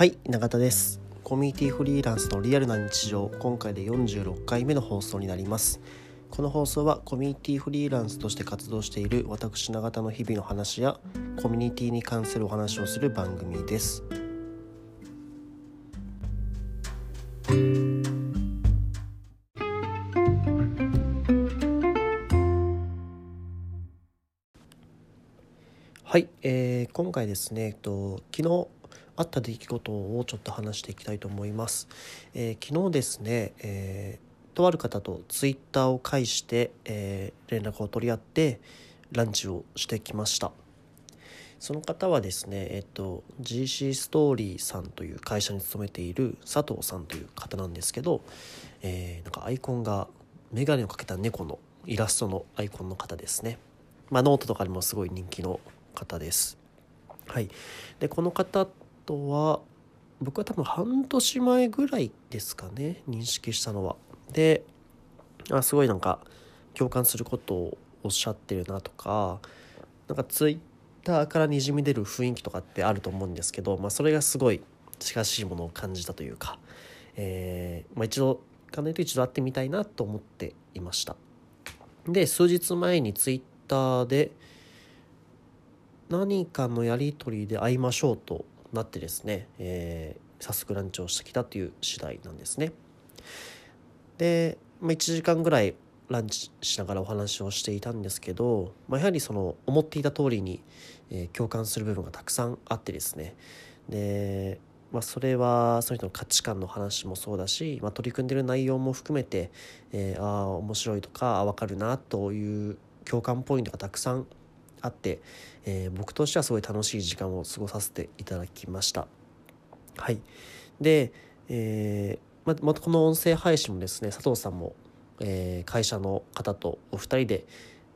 はい永田です。コミュニティフリーランスのリアルな日常。今回で46回目の放送になります。この放送はコミュニティフリーランスとして活動している私永田の日々の話やコミュニティに関するお話をする番組です。はい、えー、今回ですね、えっと、昨日あった出来事をちょっと話していきたいと思います。えー、昨日ですね、えー、とある方とツイッターを介して、えー、連絡を取り合ってランチをしてきました。その方はですね、えっと、GC ストーリーさんという会社に勤めている佐藤さんという方なんですけど、えー、なんかアイコンが眼鏡をかけた猫のイラストのアイコンの方ですね。まあ、ノートとかにもすごい人気の方です。はい、でこの方とは僕は多分半年前ぐらいですかね認識したのは。であすごいなんか共感することをおっしゃってるなとかなんかツイッターからにじみ出る雰囲気とかってあると思うんですけど、まあ、それがすごい近しいものを感じたというか、えーまあ、一度かなりと一度会ってみたいなと思っていました。で数日前にツイッターで何かのやり取りで会いましょうとなってですね、えー、早速ランチをしてきたという次第なんですね。で、まあ、1時間ぐらいランチしながらお話をしていたんですけど、まあ、やはりその思っていた通りに、えー、共感する部分がたくさんあってですねで、まあ、それはその人の価値観の話もそうだし、まあ、取り組んでる内容も含めて、えー、ああ面白いとかあ分かるなという共感ポイントがたくさんあって、えー、僕としてはすごい楽しい時間を過ごさせていただきました。はい、で、えーままたこの音声配信もですね佐藤さんも、えー、会社の方とお二人で、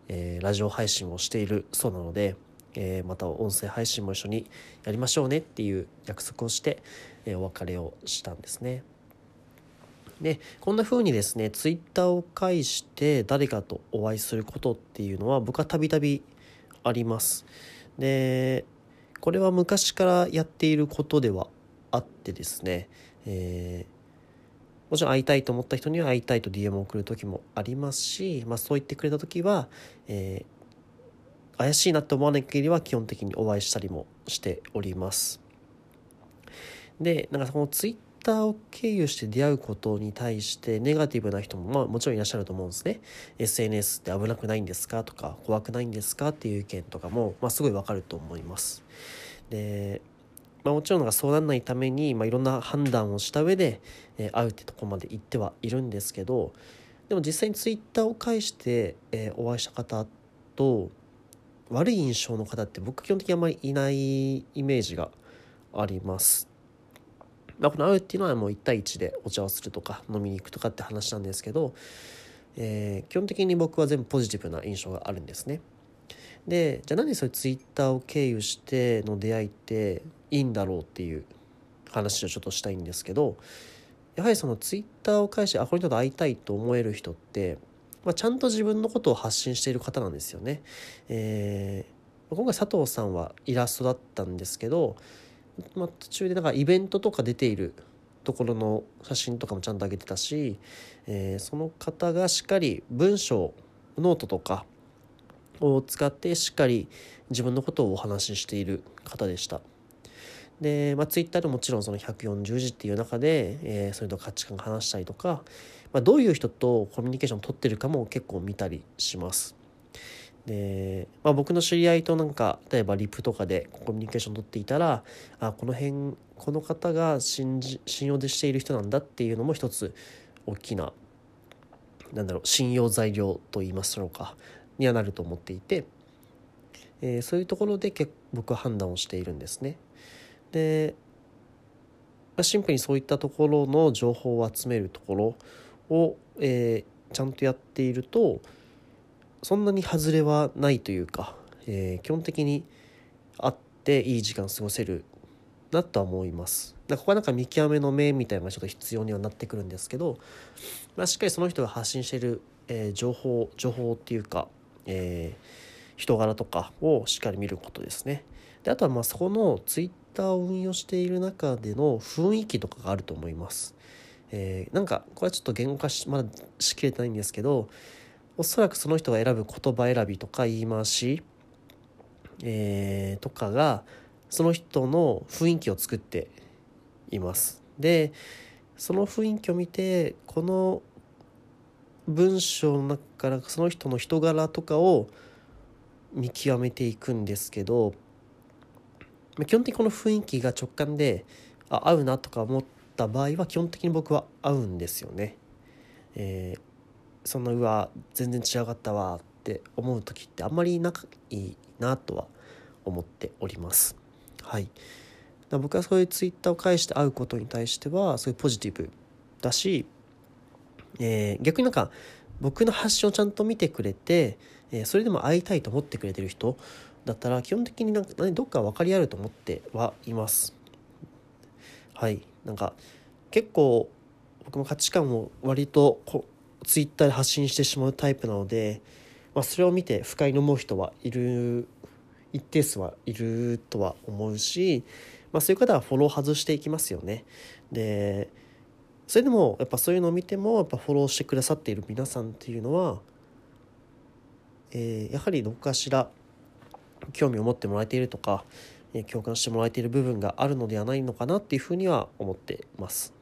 えー、ラジオ配信をしているそうなので、えー、また音声配信も一緒にやりましょうねっていう約束をして、えー、お別れをしたんですね。でこんな風にですねツイッターを介して誰かとお会いすることっていうのは僕はたびたびあります。でこれは昔からやっていることではあってですね、えー、もちろん会いたいと思った人には会いたいと DM を送る時もありますし、まあ、そう言ってくれた時は、えー、怪しいなと思わない限りは基本的にお会いしたりもしております。でなんかそのツイッターを経由して出会うことに対してネガティブな人もまあもちろんいらっしゃると思うんですね。SNS って危なくないんですか？とか怖くないんですか？っていう意見とかも、まあ、すごいわかると思います。で、まあ、もちろんそうならないために、まあ、いろんな判断をした上で、えー、会うってとこまで行ってはいるんですけどでも実際に Twitter を介して、えー、お会いした方と悪い印象の方って僕基本的にあんまりいないイメージがあります。まあ、この会うっていうのはもう1対1でお茶をするとか飲みに行くとかって話なんですけど、えー、基本的に僕は全部ポジティブな印象があるんですね。でじゃあ何でそういうツイッターを経由しての出会いっていいんだろうっていう話をちょっとしたいんですけどやはりそのツイッターを介してあこの人と会いたいと思える人って、まあ、ちゃんと自分のことを発信している方なんですよね。えー、今回佐藤さんはイラストだったんですけどまあ、途中でなんかイベントとか出ているところの写真とかもちゃんと上げてたし、えー、その方がしっかり文章ノートとかを使ってしっかり自分のことをお話ししている方でした。で、まあ、ツイッターでもちろんその140字っていう中で、えー、それと価値観話したりとか、まあ、どういう人とコミュニケーションを取ってるかも結構見たりします。で、まあ、僕の知り合いとなんか例えばリプとかでコミュニケーション取っていたらあこの辺この方が信じ信用でしている人なんだっていうのも一つ大きななんだろう信用材料と言いますのかにはなると思っていて、えー、そういうところで結僕は判断をしているんですね。で、まあ、シンプルにそういったところの情報を集めるところを、えー、ちゃんとやっているとそんなに外れはないというか、えー、基本的にあっていい時間過ごせるなとは思います。だここはなんか見極めの目みたいなのがちょっと必要にはなってくるんですけど、まあ、しっかりその人が発信している、えー、情報情報っていうか、えー、人柄とかをしっかり見ることですね。であとはまあそこのツイッターを運用している中での雰囲気とかがあると思います。えー、なんかこれはちょっと言語化しまだしきれてないんですけどおそらくその人が選ぶ言葉選びとか言い回し、えー、とかがその人の雰囲気を作っています。でその雰囲気を見てこの文章の中からその人の人柄とかを見極めていくんですけど基本的にこの雰囲気が直感であ合うなとか思った場合は基本的に僕は合うんですよね。えー、そんなうわ全然違かったわって思う時ってあんまりないいなとは思っております。はい、僕はそういうツイッターを介して会うことに対してはそういうポジティブだし、えー、逆になんか僕の発信をちゃんと見てくれて、えー、それでも会いたいと思ってくれてる人だったら基本的になんかどっか分かり合えると思ってはいます。はいなんか結構僕も価値観を割とこツイッターで発信してしまうタイプなので、まあ、それを見て不快に思う人はいる一定数はいるとは思うし、まあ、そういう方はフォロー外していきますよね。でそれでもやっぱそういうのを見てもやっぱフォローしてくださっている皆さんっていうのは、えー、やはりどこかしら興味を持ってもらえているとか、えー、共感してもらえている部分があるのではないのかなっていうふうには思ってます。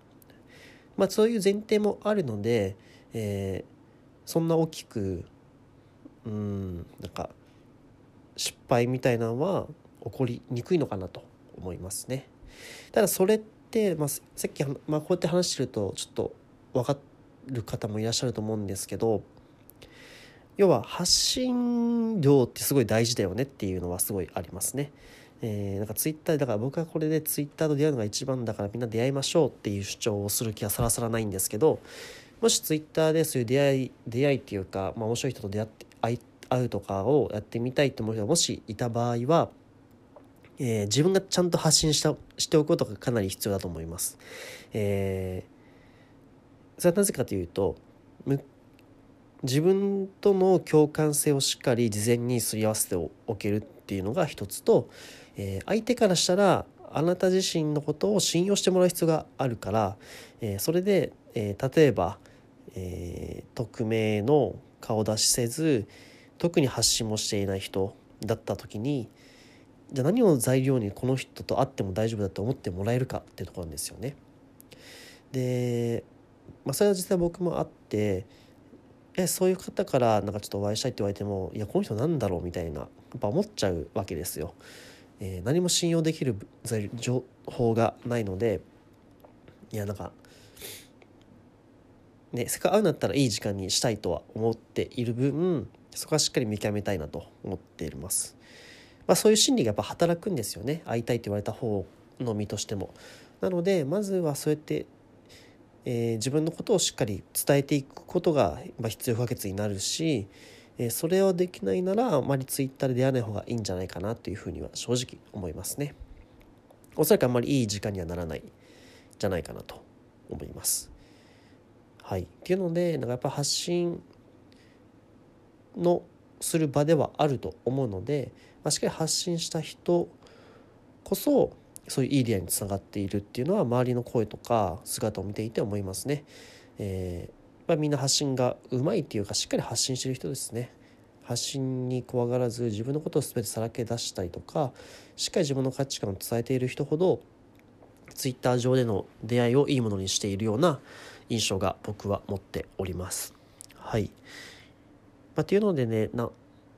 まあ、そういう前提もあるので、えー、そんな大きくうんなんか失敗みたいなのは起こりにくいのかなと思いますね。ただそれって、まあ、さっき、まあ、こうやって話してるとちょっと分かる方もいらっしゃると思うんですけど要は発信量ってすごい大事だよねっていうのはすごいありますね。えー、なんかツイッターだから僕はこれでツイッターと出会うのが一番だからみんな出会いましょうっていう主張をする気はさらさらないんですけどもしツイッターでそういう出会い出会いっていうか、まあ、面白い人と出会って会会うとかをやってみたいと思う人がもしいた場合は、えー、自分がちゃんと発信したしておくことがかなり必要だと思います。えー、それはなぜかというと自分との共感性をしっかり事前にすり合わせておけるっていうのが一つと、えー、相手からしたらあなた自身のことを信用してもらう必要があるから、えー、それで、えー、例えば、え匿名の顔出しせず特に発信もしていない人だった時にじゃあ何を材料にこの人と会っても大丈夫だと思ってもらえるかっていうところなんですよね。で、まあ、それは実際僕もあってえそういう方からなんかちょっとお会いしたいって言われてもいやこの人なんだろうみたいなやっぱ思っちゃうわけですよ。えー、何も信用できる情報がないのでいやなんかねせっかく会うんだったらいい時間にしたいとは思っている分そこはしっかり見極めたいなと思っています。まあ、そういう心理がやっぱ働くんですよね会いたいと言われた方の身としても。なのでまずはそうやってえー、自分のことをしっかり伝えていくことが、まあ、必要不可欠になるし、えー、それをできないならあまりツイッターで出会わない方がいいんじゃないかなというふうには正直思いますね。おそらくあんまりいい時間にはならないじゃないかなと思います。はい、っていうのでなんかやっぱ発信のする場ではあると思うので、まあ、しっかり発信した人こそそういういい出会いにつながっているっていうのは周りの声とか姿を見ていて思いますね。えーまあ、みんな発信がうまいっていうかしっかり発信してる人ですね。発信に怖がらず自分のことを全てさらけ出したりとかしっかり自分の価値観を伝えている人ほどツイッター上での出会いをいいものにしているような印象が僕は持っております。はい。まあ、っていうのでねな、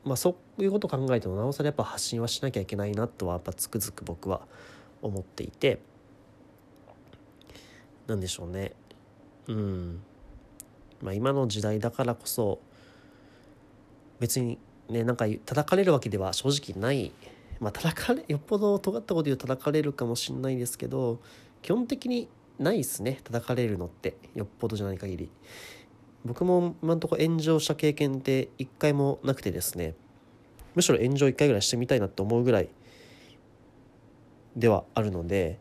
まあ、そういうことを考えてもなおさらやっぱ発信はしなきゃいけないなとはやっぱつくづく僕は思っていて何でしょうねうんまあ今の時代だからこそ別にねなんか叩かれるわけでは正直ないまあ叩かれよっぽど尖ったこと言う叩かれるかもしれないですけど基本的にないですね。叩かれるのって。よっぽどじゃない限り。僕も今んとこ炎上した経験って一回もなくてですね。むしろ炎上一回ぐらいしてみたいなって思うぐらいではあるので、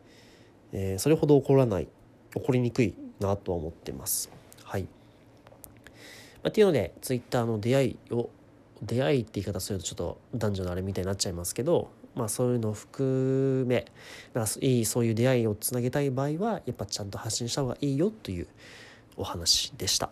えー、それほど起こらない。起こりにくいなとは思ってます。はい、まあ、っていうのでツイッターの出会いを出会いって言い方するとちょっと男女のあれみたいになっちゃいますけどまあ、そういうのを含めなんかいいそういう出会いをつなげたい場合はやっぱちゃんと発信した方がいいよというお話でした。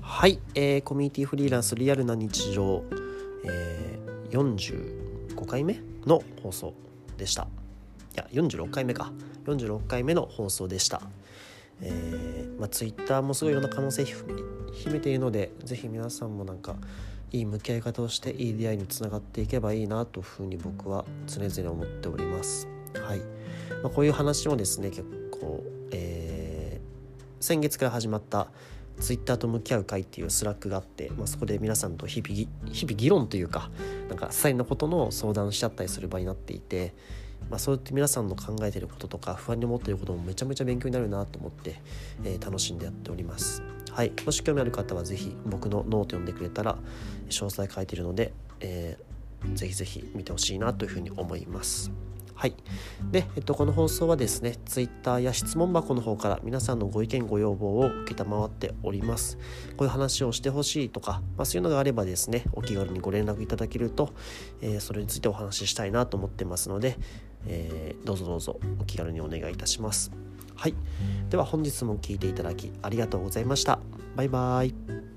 はい、えー、コミュニティフリーランスリアルな日常、えー、45回目の放送でした。いや46回目か。46回目の放送でした。えー、まあ、Twitter もすごいいろんな可能性秘めているので是非皆さんもなんかいい向き合い方をしていい出会いにつながっていけばいいなというふうに僕は常々思っております。はい、まあ、こういう話もですね結構、えー、先月から始まったツイッターと向き合う会っていうスラックがあって、まあ、そこで皆さんと日々日々議論というかなんか些細なことの相談しちゃったりする場になっていて、まあ、そうやって皆さんの考えてることとか不安に思ってることもめちゃめちゃ勉強になるなと思って、えー、楽しんでやっております。はい、もし興味ある方は是非僕のノート読んでくれたら詳細書いてるので、えー、ぜひぜひ見てほしいなというふうに思います。はい。で、えっと、この放送はですね、Twitter や質問箱の方から皆さんのご意見、ご要望を承っております。こういう話をしてほしいとか、まあ、そういうのがあればですね、お気軽にご連絡いただけると、えー、それについてお話ししたいなと思ってますので、えー、どうぞどうぞお気軽にお願いいたします。はい。では本日も聴いていただきありがとうございました。バイバーイ。